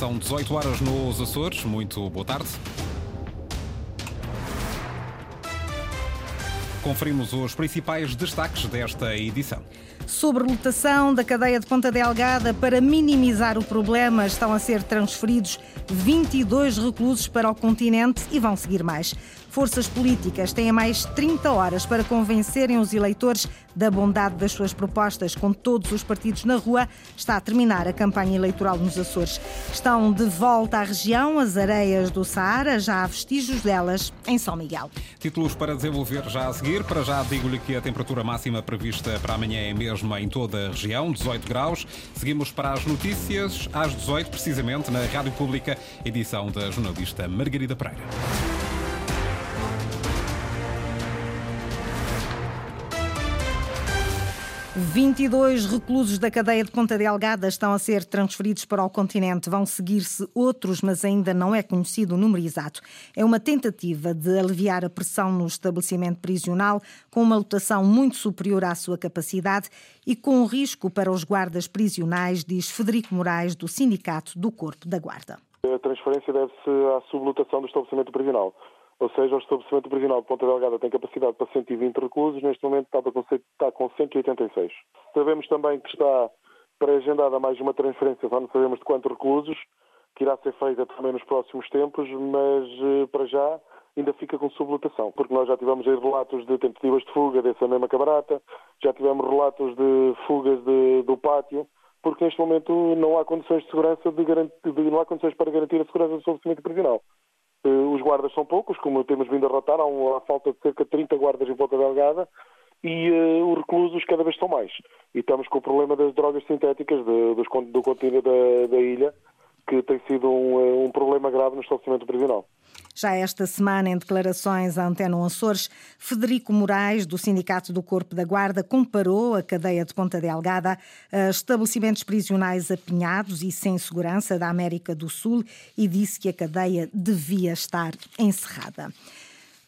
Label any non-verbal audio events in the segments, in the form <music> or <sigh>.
São 18 horas nos Açores. Muito boa tarde. Conferimos os principais destaques desta edição. Sobre lotação da cadeia de Ponta Delgada, para minimizar o problema, estão a ser transferidos 22 reclusos para o continente e vão seguir mais. Forças políticas têm mais 30 horas para convencerem os eleitores da bondade das suas propostas. Com todos os partidos na rua, está a terminar a campanha eleitoral nos Açores. Estão de volta à região as areias do Saara, já há vestígios delas em São Miguel. Títulos para desenvolver já a seguir. Para já digo-lhe que a temperatura máxima prevista para amanhã é mesma em toda a região, 18 graus. Seguimos para as notícias às 18, precisamente, na Rádio Pública, edição da jornalista Margarida Pereira. 22 reclusos da cadeia de Ponta Delgada estão a ser transferidos para o continente. Vão seguir-se outros, mas ainda não é conhecido o número exato. É uma tentativa de aliviar a pressão no estabelecimento prisional, com uma lotação muito superior à sua capacidade e com risco para os guardas prisionais, diz Federico Moraes, do Sindicato do Corpo da Guarda. A transferência deve-se à sublotação do estabelecimento prisional. Ou seja, o estabelecimento prisional de Ponta Delgada tem capacidade para 120 reclusos, neste momento está com 186. Sabemos também que está pré-agendada mais uma transferência, só não sabemos de quantos reclusos, que irá ser feita também nos próximos tempos, mas eh, para já ainda fica com sublotação, porque nós já tivemos relatos de tentativas de fuga dessa mesma cabarata, já tivemos relatos de fugas de, do pátio, porque neste momento não há condições de segurança de, de, não há condições para garantir a segurança do estabelecimento prisional. Eh, os guardas são poucos, como temos vindo a relatar, há, uma falta de cerca de 30 guardas em volta Delgada e uh, os reclusos cada vez são mais. E estamos com o problema das drogas sintéticas de, dos, do contínuo da, da ilha, que tem sido um, eh, um problema grave no estabelecimento prisional. Já esta semana, em declarações à Antena Açores, Federico Moraes, do Sindicato do Corpo da Guarda, comparou a cadeia de Ponta Delgada a estabelecimentos prisionais apinhados e sem segurança da América do Sul e disse que a cadeia devia estar encerrada.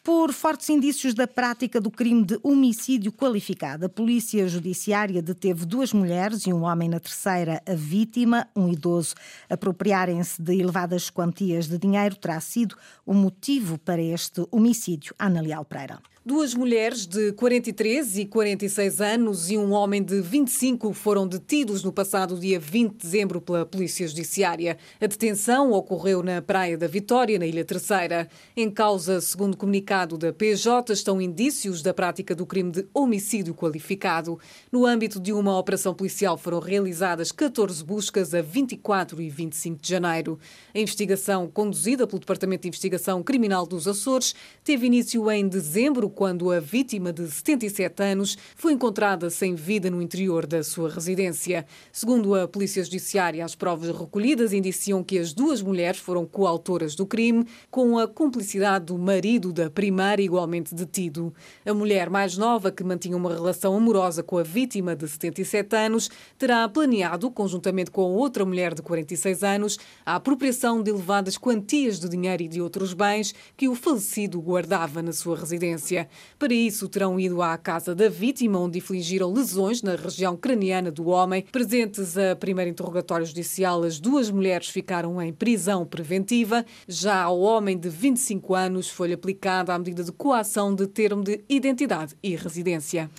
Por fortes indícios da prática do crime de homicídio qualificado, a Polícia Judiciária deteve duas mulheres e um homem na terceira. A vítima, um idoso, apropriarem-se de elevadas quantias de dinheiro terá sido o motivo para este homicídio. Ana Leal Pereira. Duas mulheres de 43 e 46 anos e um homem de 25 foram detidos no passado dia 20 de dezembro pela Polícia Judiciária. A detenção ocorreu na Praia da Vitória, na Ilha Terceira. Em causa, segundo comunicado da PJ, estão indícios da prática do crime de homicídio qualificado. No âmbito de uma operação policial foram realizadas 14 buscas a 24 e 25 de janeiro. A investigação, conduzida pelo Departamento de Investigação Criminal dos Açores, teve início em dezembro quando a vítima de 77 anos foi encontrada sem vida no interior da sua residência. Segundo a Polícia Judiciária, as provas recolhidas indiciam que as duas mulheres foram coautoras do crime, com a cumplicidade do marido da primeira, igualmente detido. A mulher mais nova, que mantinha uma relação amorosa com a vítima de 77 anos, terá planeado, conjuntamente com outra mulher de 46 anos, a apropriação de elevadas quantias de dinheiro e de outros bens que o falecido guardava na sua residência. Para isso, terão ido à casa da vítima, onde infligiram lesões na região craniana do homem. Presentes a primeiro interrogatório judicial, as duas mulheres ficaram em prisão preventiva. Já ao homem de 25 anos foi aplicada a medida de coação de termo de identidade e residência.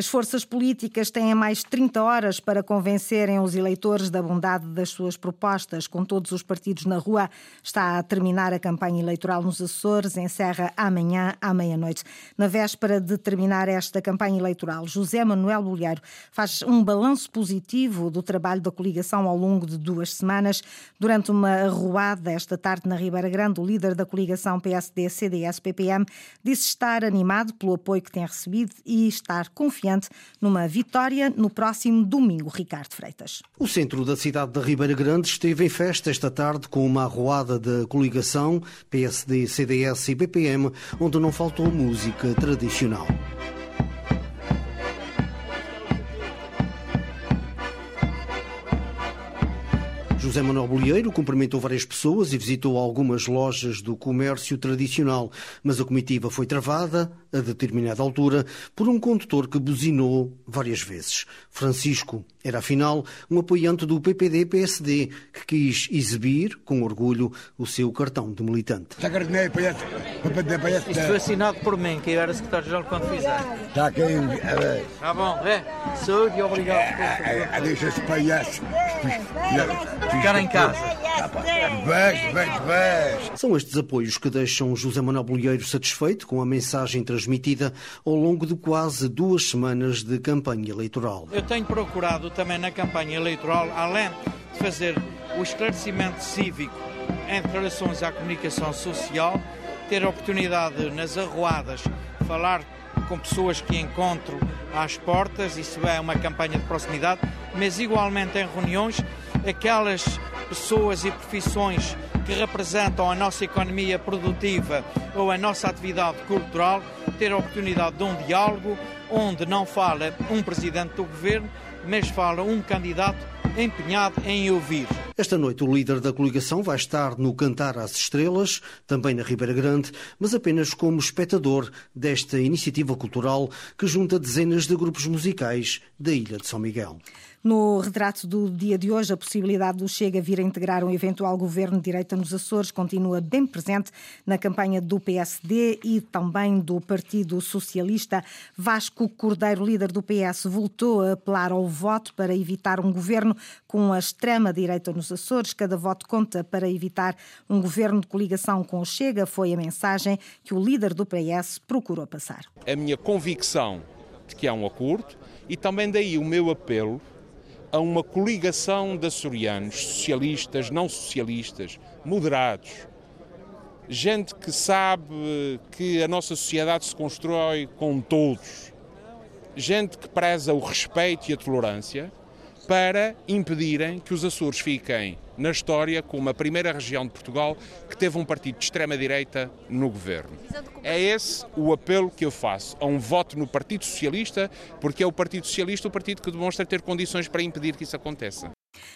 As forças políticas têm mais 30 horas para convencerem os eleitores da bondade das suas propostas. Com todos os partidos na rua, está a terminar a campanha eleitoral nos Açores, encerra amanhã à meia-noite. Na véspera de terminar esta campanha eleitoral, José Manuel Bolheiro faz um balanço positivo do trabalho da coligação ao longo de duas semanas. Durante uma arruada esta tarde na Ribeira Grande, o líder da coligação PSD-CDS-PPM disse estar animado pelo apoio que tem recebido e estar confiante numa vitória no próximo domingo, Ricardo Freitas. O centro da cidade de Ribeira Grande esteve em festa esta tarde com uma arruada da coligação PSD, CDS e BPM, onde não faltou música tradicional. José Manuel Bolieiro cumprimentou várias pessoas e visitou algumas lojas do comércio tradicional, mas a comitiva foi travada, a determinada altura, por um condutor que buzinou várias vezes. Francisco era, afinal, um apoiante do PPD-PSD que quis exibir, com orgulho, o seu cartão de militante. Isto foi assinado por mim, que eu era secretário-geral quando fizer. Está aqui. Tá bom, é. Saúde e obrigado. Deixa esse palhaço. Ficar em casa. São estes apoios que deixam José Manuel Bolheiro satisfeito com a mensagem transmitida ao longo de quase duas semanas de campanha eleitoral. Eu tenho procurado também na campanha eleitoral, além de fazer o esclarecimento cívico em declarações à comunicação social, ter a oportunidade nas arruadas falar com pessoas que encontro às portas, isso é uma campanha de proximidade, mas igualmente em reuniões, aquelas pessoas e profissões que representam a nossa economia produtiva ou a nossa atividade cultural, ter a oportunidade de um diálogo onde não fala um presidente do governo, mas fala um candidato empenhado em ouvir. Esta noite, o líder da coligação vai estar no Cantar às Estrelas, também na Ribeira Grande, mas apenas como espectador desta iniciativa cultural que junta dezenas de grupos musicais da Ilha de São Miguel. No retrato do dia de hoje, a possibilidade do Chega vir a integrar um eventual governo de direita nos Açores continua bem presente na campanha do PSD e também do Partido Socialista. Vasco Cordeiro, líder do PS, voltou a apelar ao voto para evitar um governo com a extrema-direita nos Açores. Cada voto conta para evitar um governo de coligação com o Chega, foi a mensagem que o líder do PS procurou passar. A minha convicção de que há um acordo e também daí o meu apelo a uma coligação de açorianos, socialistas, não socialistas, moderados, gente que sabe que a nossa sociedade se constrói com todos, gente que preza o respeito e a tolerância, para impedirem que os Açores fiquem na história como a primeira região de Portugal que teve um partido de extrema-direita no governo. É esse o apelo que eu faço a um voto no Partido Socialista, porque é o Partido Socialista o partido que demonstra ter condições para impedir que isso aconteça.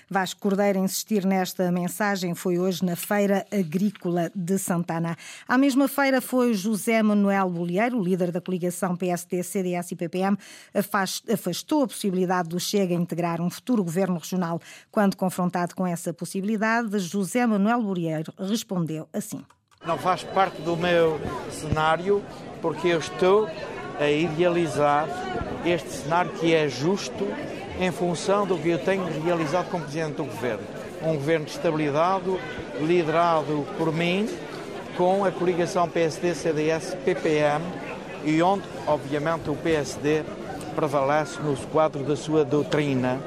Vasco Cordeiro insistir nesta mensagem foi hoje na Feira Agrícola de Santana. À mesma feira foi José Manuel Bolieiro, líder da coligação PSD, CDS e PPM, afastou a possibilidade do Chega integrar um futuro governo regional. Quando confrontado com essa possibilidade, José Manuel Bolieiro respondeu assim. Não faz parte do meu cenário porque eu estou a idealizar este cenário que é justo em função do que eu tenho realizado como Presidente do Governo. Um governo de estabilidade, liderado por mim, com a coligação PSD-CDS-PPM e onde, obviamente, o PSD prevalece no quadro da sua doutrina,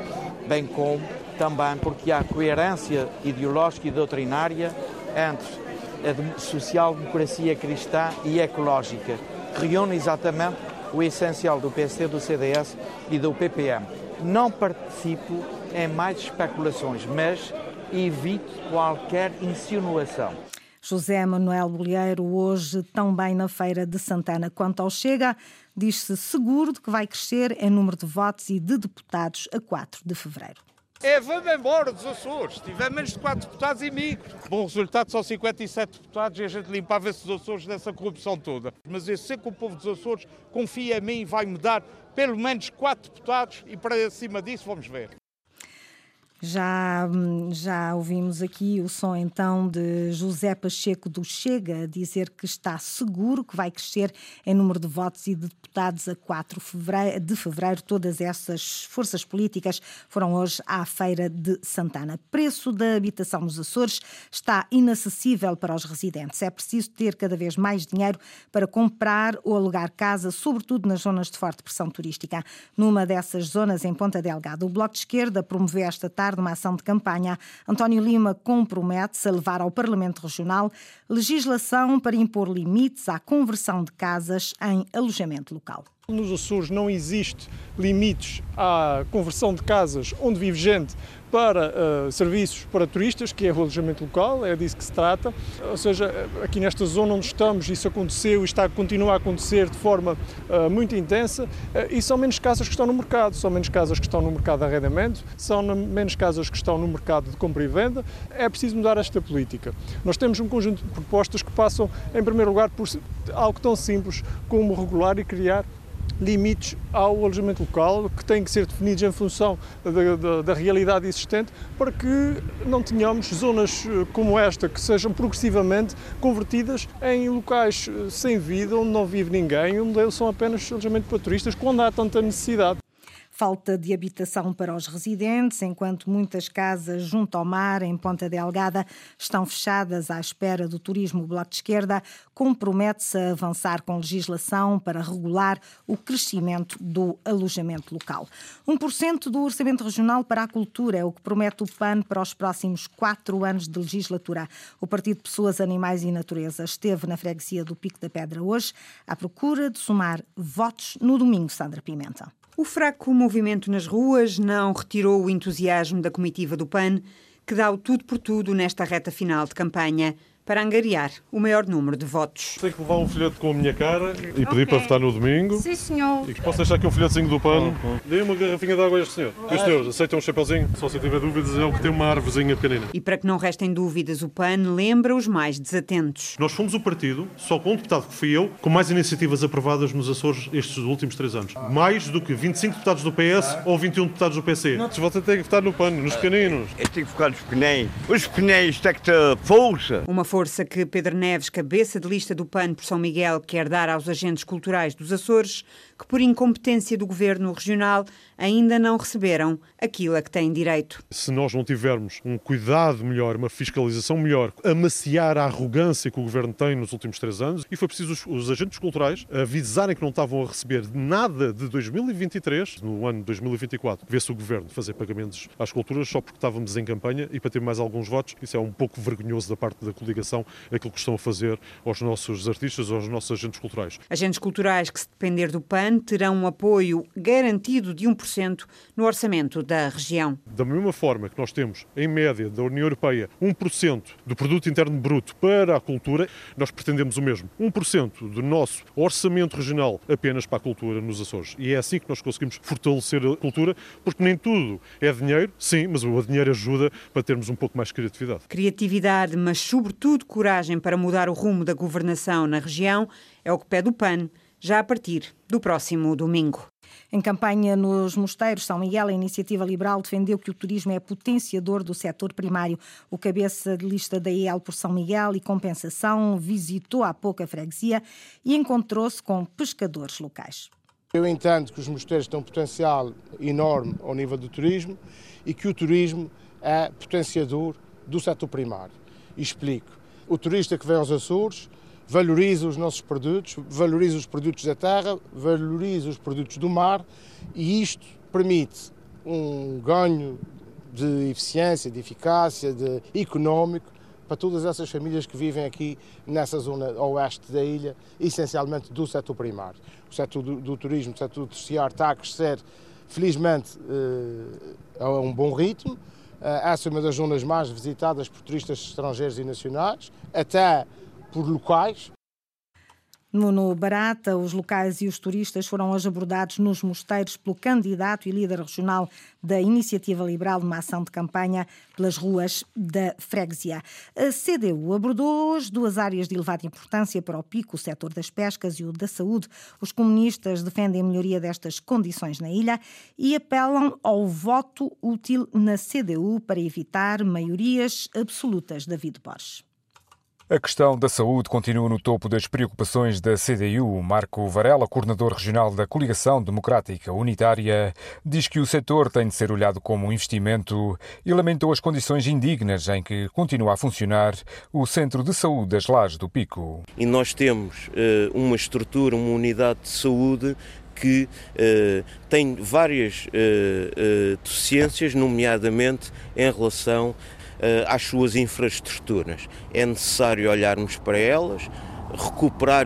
bem como também porque há coerência ideológica e doutrinária entre a social-democracia cristã e ecológica, reúne exatamente o essencial do PSD, do CDS e do PPM. Não participo em mais especulações, mas evito qualquer insinuação. José Manuel Bolheiro, hoje também na Feira de Santana. Quanto ao Chega, diz-se seguro de que vai crescer em número de votos e de deputados a 4 de fevereiro. É, vamos embora dos Açores. Tiver menos de 4 deputados e migro. Bom resultado, são 57 deputados e a gente limpava esses Açores dessa corrupção toda. Mas eu sei que o povo dos Açores confia em mim e vai me dar pelo menos 4 deputados e para cima disso vamos ver. Já, já ouvimos aqui o som então de José Pacheco do Chega dizer que está seguro que vai crescer em número de votos e de deputados a 4 de fevereiro. Todas essas forças políticas foram hoje à Feira de Santana. Preço da habitação nos Açores está inacessível para os residentes. É preciso ter cada vez mais dinheiro para comprar ou alugar casa, sobretudo nas zonas de forte pressão turística. Numa dessas zonas, em Ponta Delgada, o Bloco de Esquerda promoveu esta tarde de uma ação de campanha. António Lima compromete-se a levar ao Parlamento Regional legislação para impor limites à conversão de casas em alojamento local. Nos Açores não existe limites à conversão de casas onde vive gente para uh, serviços para turistas, que é o alojamento local, é disso que se trata. Ou seja, aqui nesta zona onde estamos, isso aconteceu e está, continua a acontecer de forma uh, muito intensa, uh, e são menos casas que estão no mercado, são menos casas que estão no mercado de arrendamento, são menos casas que estão no mercado de compra e venda. É preciso mudar esta política. Nós temos um conjunto de propostas que passam, em primeiro lugar, por algo tão simples como regular e criar limites ao alojamento local que têm que ser definidos em função da, da, da, realidade existente para que não tenhamos zonas eh, como esta que sejam progressivamente convertidas em locais eh, sem vida, onde não vive ninguém, onde são apenas alojamento para turistas, quando há tanta necessidade falta de habitação para os residentes, enquanto muitas casas junto ao mar, em Ponta Delgada, estão fechadas à espera do turismo. O Bloco de Esquerda compromete-se a avançar com legislação para regular o crescimento do alojamento local. 1% do orçamento regional para a cultura é o que promete o PAN para os próximos quatro anos de legislatura. O Partido Pessoas, Animais e Natureza esteve na freguesia do Pico da Pedra hoje à procura de somar votos no domingo, Sandra Pimenta. O fraco movimento nas ruas não retirou o entusiasmo da comitiva do PAN, que dá o tudo por tudo nesta reta final de campanha para angariar o maior número de votos. Tenho que levar um folheto com a minha cara e pedir okay. para votar no domingo. Sim, senhor. E posso deixar aqui um folhetozinho do pano. Uhum. Dê uma garrafinha de água a este senhor. E os aceitam um chapeuzinho? Só se tiver dúvidas, é o que tem uma árvorezinha pequenina. E para que não restem dúvidas, o PAN lembra os mais desatentos. Nós fomos o partido, só com um deputado que fui eu, com mais iniciativas aprovadas nos Açores estes últimos três anos. Mais do que 25 deputados do PS ou 21 deputados do PC. Não, você tem que votar no PAN, nos pequeninos. Eu tenho que focar nos pequeninos. Os pequeninos têm que ter força. Uma força que Pedro Neves, cabeça de lista do PAN por São Miguel, quer dar aos agentes culturais dos Açores, que por incompetência do governo regional ainda não receberam aquilo a que têm direito. Se nós não tivermos um cuidado melhor, uma fiscalização melhor, amaciar a arrogância que o governo tem nos últimos três anos, e foi preciso os, os agentes culturais avisarem que não estavam a receber nada de 2023, no ano de 2024, vê-se o governo fazer pagamentos às culturas só porque estávamos em campanha e para ter mais alguns votos. Isso é um pouco vergonhoso da parte da coligação, aquilo que estão a fazer aos nossos artistas, aos nossos agentes culturais. Agentes culturais que, se depender do PAN, terão um apoio garantido de 1% no orçamento da região. Da mesma forma que nós temos, em média, da União Europeia, 1% do produto interno bruto para a cultura, nós pretendemos o mesmo. 1% do nosso orçamento regional apenas para a cultura nos Açores. E é assim que nós conseguimos fortalecer a cultura, porque nem tudo é dinheiro, sim, mas o dinheiro ajuda para termos um pouco mais de criatividade. Criatividade, mas sobretudo coragem para mudar o rumo da governação na região, é o que pede o PAN já a partir do próximo domingo. Em campanha nos Mosteiros São Miguel, a Iniciativa Liberal defendeu que o turismo é potenciador do setor primário. O cabeça de lista da IEL por São Miguel e Compensação visitou há pouco a freguesia e encontrou-se com pescadores locais. Eu entendo que os mosteiros têm um potencial enorme ao nível do turismo e que o turismo é potenciador do setor primário. E explico. O turista que vem aos Açores valoriza os nossos produtos, valoriza os produtos da terra, valoriza os produtos do mar e isto permite um ganho de eficiência, de eficácia, de económico para todas essas famílias que vivem aqui nessa zona oeste da ilha, essencialmente do setor primário. O setor do, do turismo, o setor terciário está a crescer, felizmente, eh, a um bom ritmo. Eh, essa é uma das zonas mais visitadas por turistas estrangeiros e nacionais, até por locais. No Barata, os locais e os turistas foram hoje abordados nos mosteiros pelo candidato e líder regional da Iniciativa Liberal, numa ação de campanha pelas ruas da freguesia. A CDU abordou hoje duas áreas de elevada importância para o pico, o setor das pescas e o da saúde. Os comunistas defendem a melhoria destas condições na ilha e apelam ao voto útil na CDU para evitar maiorias absolutas. David Borges. A questão da saúde continua no topo das preocupações da CDU. Marco Varela, coordenador regional da Coligação Democrática Unitária, diz que o setor tem de ser olhado como um investimento e lamentou as condições indignas em que continua a funcionar o Centro de Saúde das Lajes do Pico. E nós temos uh, uma estrutura, uma unidade de saúde que uh, tem várias uh, deficiências, nomeadamente em relação às suas infraestruturas. É necessário olharmos para elas, recuperar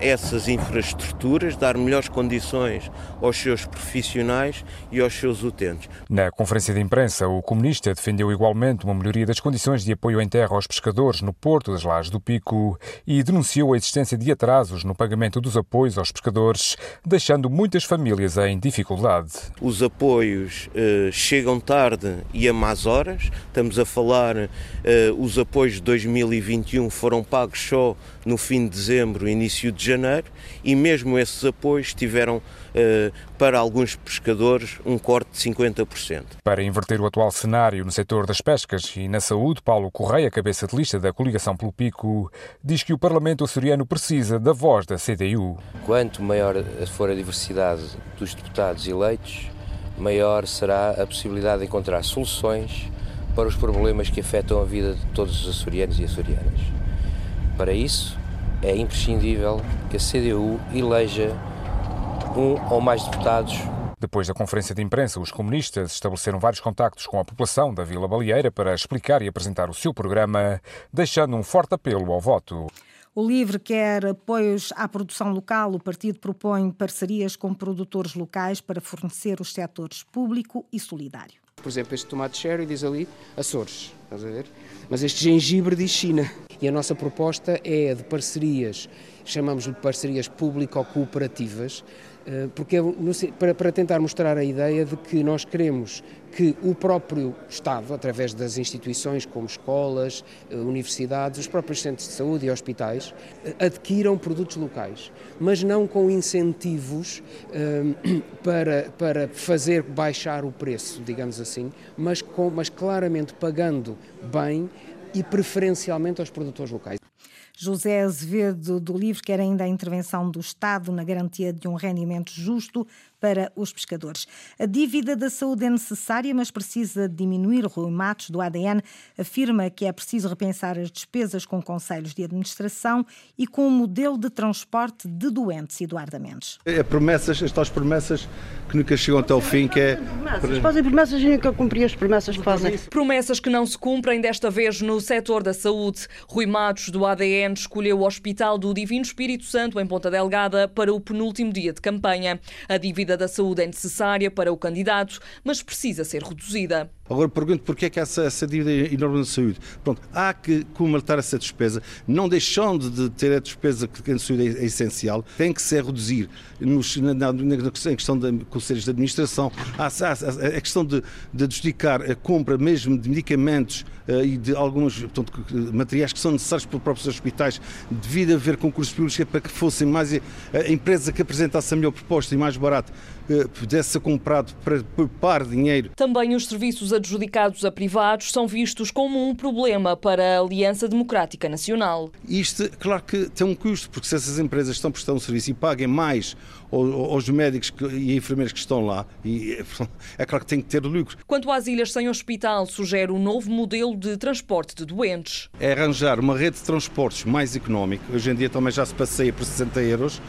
essas infraestruturas, dar melhores condições aos seus profissionais e aos seus utentes. Na conferência de imprensa, o comunista defendeu igualmente uma melhoria das condições de apoio em terra aos pescadores no Porto das Lajes do Pico e denunciou a existência de atrasos no pagamento dos apoios aos pescadores, deixando muitas famílias em dificuldade. Os apoios eh, chegam tarde e a más horas. Estamos a falar, eh, os apoios de 2021 foram pagos só no fim de dezembro, início de janeiro, e mesmo esses apoios tiveram eh, para alguns pescadores um corte de 50%. Para inverter o atual cenário no setor das pescas e na saúde, Paulo Correia, cabeça de lista da coligação pelo Pico, diz que o Parlamento açoriano precisa da voz da CDU. Quanto maior for a diversidade dos deputados eleitos, maior será a possibilidade de encontrar soluções para os problemas que afetam a vida de todos os açorianos e açorianas. Para isso, é imprescindível que a CDU eleja um ou mais deputados depois da conferência de imprensa, os comunistas estabeleceram vários contactos com a população da Vila Baleeira para explicar e apresentar o seu programa, deixando um forte apelo ao voto. O LIVRE quer apoios à produção local. O partido propõe parcerias com produtores locais para fornecer os setores público e solidário. Por exemplo, este tomate cherry diz ali Açores, estás a ver? Mas este gengibre diz China. E a nossa proposta é de parcerias, chamamos de parcerias público-cooperativas, eh, porque é para tentar mostrar a ideia de que nós queremos que o próprio Estado, através das instituições como escolas, eh, universidades, os próprios centros de saúde e hospitais, eh, adquiram produtos locais, mas não com incentivos <clears throat> para, para fazer baixar o preço, digamos assim, mas, com, mas claramente pagando bem e preferencialmente aos produtores locais. José Azevedo do Livre quer ainda a intervenção do Estado na garantia de um rendimento justo para os pescadores. A dívida da saúde é necessária, mas precisa diminuir. Rui Matos, do ADN, afirma que é preciso repensar as despesas com conselhos de administração e com o modelo de transporte de doentes, Eduardo Mendes. É promessas, estas promessas que nunca chegam até o fim, que é... Fazem promessas e nunca cumprem as promessas que fazem. Promessas que não se cumprem desta vez no setor da saúde. Rui Matos, do ADN, escolheu o Hospital do Divino Espírito Santo, em Ponta Delgada, para o penúltimo dia de campanha. A dívida dívida da saúde é necessária para o candidato, mas precisa ser reduzida. Agora pergunto porquê é que essa, essa dívida enorme na saúde. Pronto, há que comatar essa despesa, não deixando de ter a despesa que na saúde é, é essencial, tem que ser reduzir nos, na, na, na, questão de conselhos de administração, há, há, a questão de, de adjudicar a compra mesmo de medicamentos uh, e de alguns portanto, materiais que são necessários para os próprios hospitais, devido a haver concursos públicos é para que fossem mais a empresa que apresentasse a melhor proposta e mais barato pudesse ser comprado para poupar dinheiro. Também os serviços adjudicados a privados são vistos como um problema para a Aliança Democrática Nacional. Isto, claro que tem um custo, porque se essas empresas estão prestando um serviço e paguem mais aos médicos e enfermeiros que estão lá, e <laughs> é claro que tem que ter lucro. Quanto às ilhas sem hospital, sugere um novo modelo de transporte de doentes. É arranjar uma rede de transportes mais económica, hoje em dia também já se passeia por 60 euros,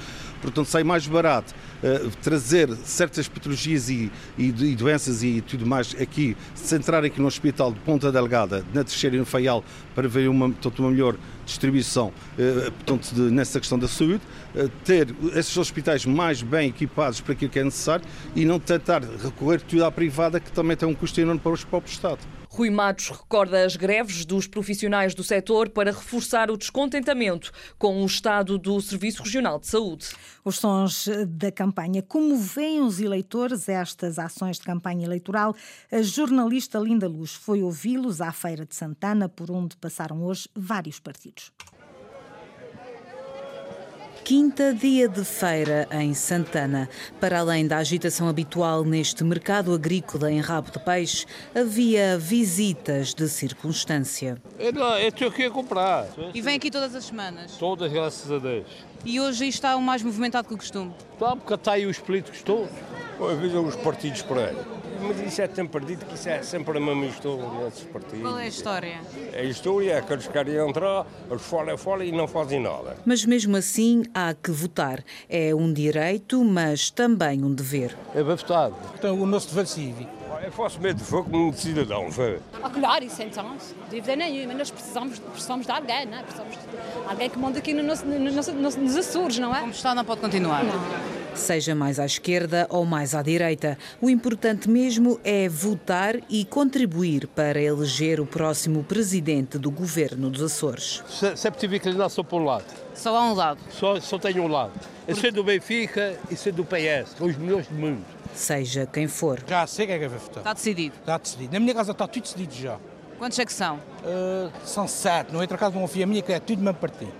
portanto sai mais barato uh, trazer certas patologias e, e, e, doenças e tudo mais aqui, centrar aqui no Hospital de Ponta Delgada, na Terceira e no Faial, para ver uma, portanto, uma melhor distribuição uh, portanto, de, nessa questão da saúde, uh, ter esses hospitais mais bem equipados para aquilo que é necessário e não tentar recorrer tudo à privada, que também tem um custo enorme para o próprio Estado. Rui Matos recorda as greves dos profissionais do setor para reforçar o descontentamento com o estado do Serviço Regional de Saúde. Os sons da campanha. Como veem os eleitores estas ações de campanha eleitoral? A jornalista Linda Luz foi ouvi-los à Feira de Santana, por onde passaram hoje vários partidos. Quinta dia de feira em Santana. Para além da agitação habitual neste mercado agrícola em rabo de peixe, havia visitas de circunstância. Eu, não, eu estou aqui a comprar. E vem aqui todas as semanas? Todas, graças a Deus. E hoje está o mais movimentado que o costume? Está, porque está aí os políticos todos. Vejam os partidos por aí mas isso é sempre perdido, que isso é sempre a mesma história desses partidos. Qual é a história? A história é que eles querem entrar, eles falam, falam e não fazem nada. Mas mesmo assim há que votar. É um direito, mas também um dever. É para votar. Então, o nosso dever cívico Eu faço medo de fogo como cidadão. Ah, claro, isso então, não dúvida nenhuma. Nós precisamos, precisamos de alguém, não é? Precisamos de alguém que manda aqui no nosso, no nosso, nos Açores, não é? Como está, não pode continuar. Não. Seja mais à esquerda ou mais à direita, o importante mesmo é votar e contribuir para eleger o próximo presidente do governo dos Açores. Sempre tive só para um lado. Só há um lado? Só, só tenho um lado. Eu sou do Benfica e sou do PS, são os melhores do mundo. Seja quem for. Já sei quem é que vai votar. Está decidido? Está decidido. Na minha casa está tudo decidido já. Quantos é que são? Uh, são sete. Não entra casa de uma filha minha que é tudo do mesmo partido.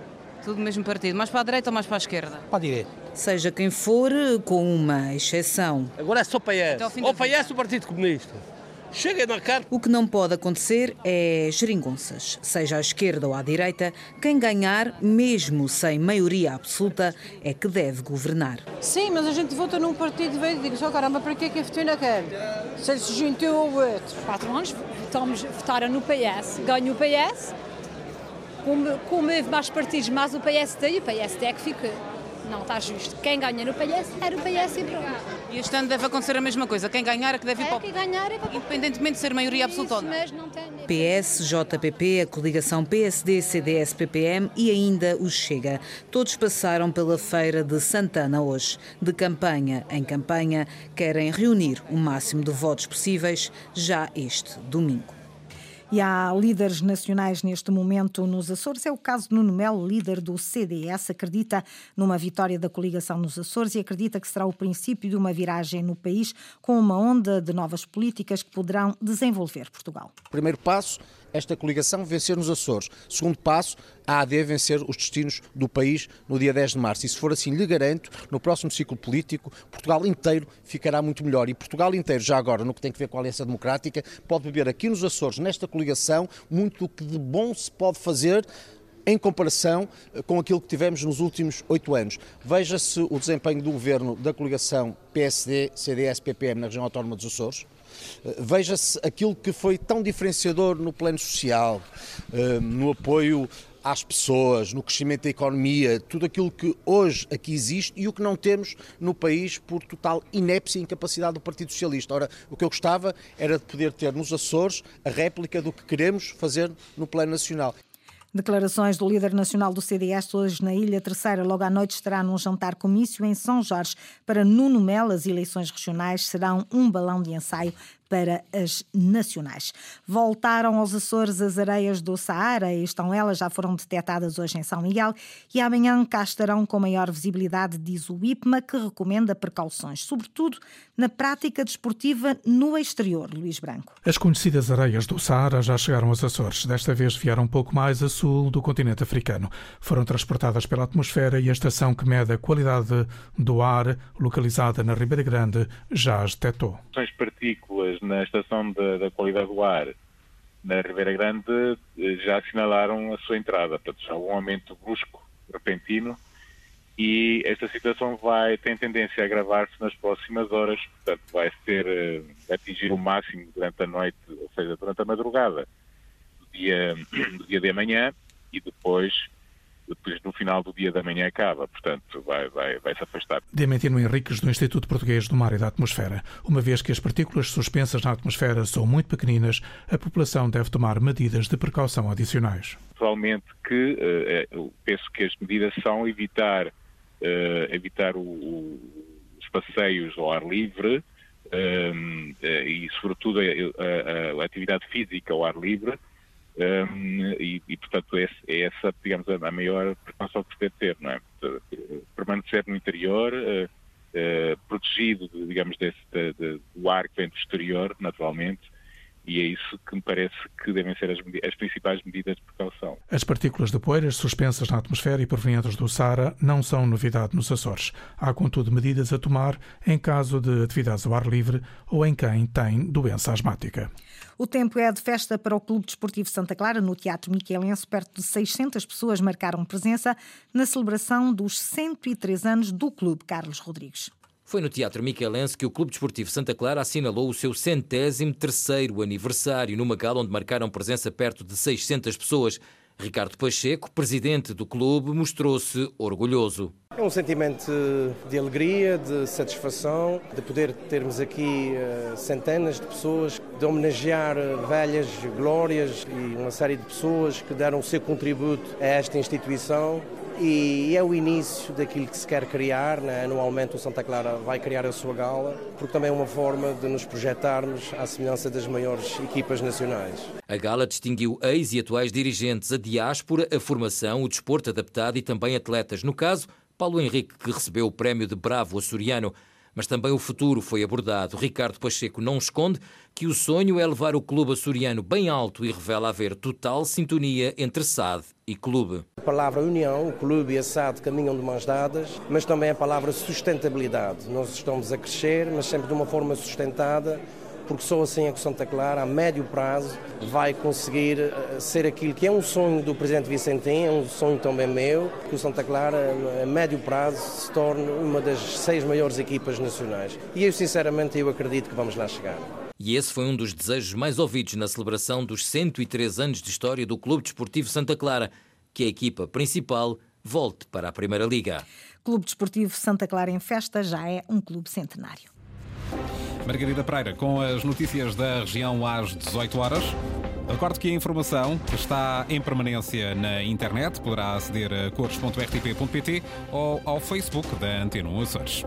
Tudo do mesmo partido. Mais para a direita ou mais para a esquerda? Para a direita. Seja quem for, com uma exceção. Agora é só PS. Ou PS o Partido Comunista. Chega na cara. O que não pode acontecer é geringonças. Seja à esquerda ou à direita, quem ganhar, mesmo sem maioria absoluta, é que deve governar. Sim, mas a gente vota num partido e digo só, caramba, para que é que eu votei naquele? Se ele se juntou ao outro. Quatro anos votamos, votaram no PS, ganhou o PS, como, como houve mais partidos, mais o PSD, e o PSD é que fica. Não está justo. Quem ganha no PS era o PS e pronto. E este ano deve acontecer a mesma coisa. Quem ganhar é que deve ir é para o... Quem ganhar é para... Independentemente de ser maioria absoluta ou não. Mas não tem... PS, JPP, a coligação PSD, CDS, PPM e ainda o Chega. Todos passaram pela feira de Santana hoje. De campanha em campanha, querem reunir o máximo de votos possíveis já este domingo. E há líderes nacionais neste momento nos Açores. É o caso de Nuno Melo, líder do CDS, acredita numa vitória da coligação nos Açores e acredita que será o princípio de uma viragem no país com uma onda de novas políticas que poderão desenvolver Portugal. Primeiro passo, esta coligação vencer nos Açores. Segundo passo, a AD vencer os destinos do país no dia 10 de março. E se for assim, lhe garanto, no próximo ciclo político, Portugal inteiro ficará muito melhor. E Portugal inteiro, já agora, no que tem a ver com a Aliança Democrática, pode beber aqui nos Açores, nesta coligação, muito do que de bom se pode fazer em comparação com aquilo que tivemos nos últimos oito anos. Veja-se o desempenho do governo da coligação PSD, CDS, PPM na região autónoma dos Açores. Veja-se aquilo que foi tão diferenciador no plano social, no apoio às pessoas, no crescimento da economia, tudo aquilo que hoje aqui existe e o que não temos no país por total inépcia e incapacidade do Partido Socialista. Ora, o que eu gostava era de poder ter nos Açores a réplica do que queremos fazer no plano nacional. Declarações do líder nacional do CDS hoje na Ilha Terceira. Logo à noite estará num jantar comício em São Jorge. Para Nuno Melo, as eleições regionais serão um balão de ensaio para as nacionais. Voltaram aos Açores as areias do Saara e estão elas, já foram detectadas hoje em São Miguel e amanhã cá estarão com maior visibilidade, diz o IPMA, que recomenda precauções, sobretudo na prática desportiva no exterior. Luís Branco. As conhecidas areias do Saara já chegaram aos Açores. Desta vez vieram um pouco mais a sul do continente africano. Foram transportadas pela atmosfera e a estação que mede a qualidade do ar, localizada na Ribeira Grande, já as detectou. As partículas na estação da, da qualidade do ar na Ribeira Grande já assinalaram a sua entrada, portanto já um aumento brusco, repentino, e esta situação vai tem tendência a agravar-se nas próximas horas, portanto vai ser vai atingir o máximo durante a noite, ou seja, durante a madrugada do dia <clears throat> do dia de amanhã e depois depois no final do dia da manhã acaba, portanto vai, vai, vai se afastar. Diamantino Henriques, do Instituto Português do Mar e da Atmosfera. Uma vez que as partículas suspensas na atmosfera são muito pequeninas, a população deve tomar medidas de precaução adicionais. Pessoalmente que uh, penso que as medidas são evitar, uh, evitar o, o, os passeios ao ar livre uh, e sobretudo a, a, a atividade física ao ar livre, um, e, e, portanto, é, é, essa, digamos, a, maior precaução que se deve ter, não é? Permanecer no interior, uh, uh, protegido, digamos, desse, de, de, do ar que vem do exterior, naturalmente, e é isso que me parece que devem ser as, as, principais medidas de precaução. As partículas de poeiras suspensas na atmosfera e provenientes do Saara não são novidade nos Açores. Há, contudo, medidas a tomar em caso de atividades ao ar livre ou em quem tem doença asmática. O tempo é de festa para o Clube Desportivo Santa Clara, no Teatro Miquelense. Perto de 600 pessoas marcaram presença na celebração dos 103 anos do clube Carlos Rodrigues. Foi no Teatro Miquelense que o Clube Desportivo Santa Clara assinalou o seu centésimo terceiro aniversário, numa gala onde marcaram presença perto de 600 pessoas. Ricardo Pacheco, presidente do clube, mostrou-se orgulhoso. É um sentimento de alegria, de satisfação, de poder termos aqui uh, centenas de pessoas, de homenagear velhas glórias e uma série de pessoas que deram o seu contributo a esta instituição e é o início daquilo que se quer criar. Né? Anualmente o Santa Clara vai criar a sua gala, porque também é uma forma de nos projetarmos à semelhança das maiores equipas nacionais. A gala distinguiu ex e atuais dirigentes, a diáspora, a formação, o desporto adaptado e também atletas. No caso, Paulo Henrique, que recebeu o prémio de Bravo Açoriano mas também o futuro foi abordado. Ricardo Pacheco não esconde que o sonho é levar o clube açoriano bem alto e revela haver total sintonia entre SAD e clube. A palavra união, o clube e a SAD caminham de mãos dadas, mas também a palavra sustentabilidade. Nós estamos a crescer, mas sempre de uma forma sustentada porque só assim é que Santa Clara, a médio prazo, vai conseguir eh, ser aquilo que é um sonho do Presidente Vicentim, é um sonho também meu, que o Santa Clara, a médio prazo, se torne uma das seis maiores equipas nacionais. E eu, sinceramente, eu acredito que vamos lá chegar. E esse foi um dos desejos mais ouvidos na celebração dos 103 anos de história do Clube Desportivo Santa Clara, que a equipa principal volte para a Primeira Liga. Clube Desportivo Santa Clara em Festa já é um clube centenário. Margarida Pereira, com as notícias da região às 18 horas. Recordo que a informação está em permanência na internet. Poderá aceder a cores.rtp.pt ou ao Facebook da Antena Açores.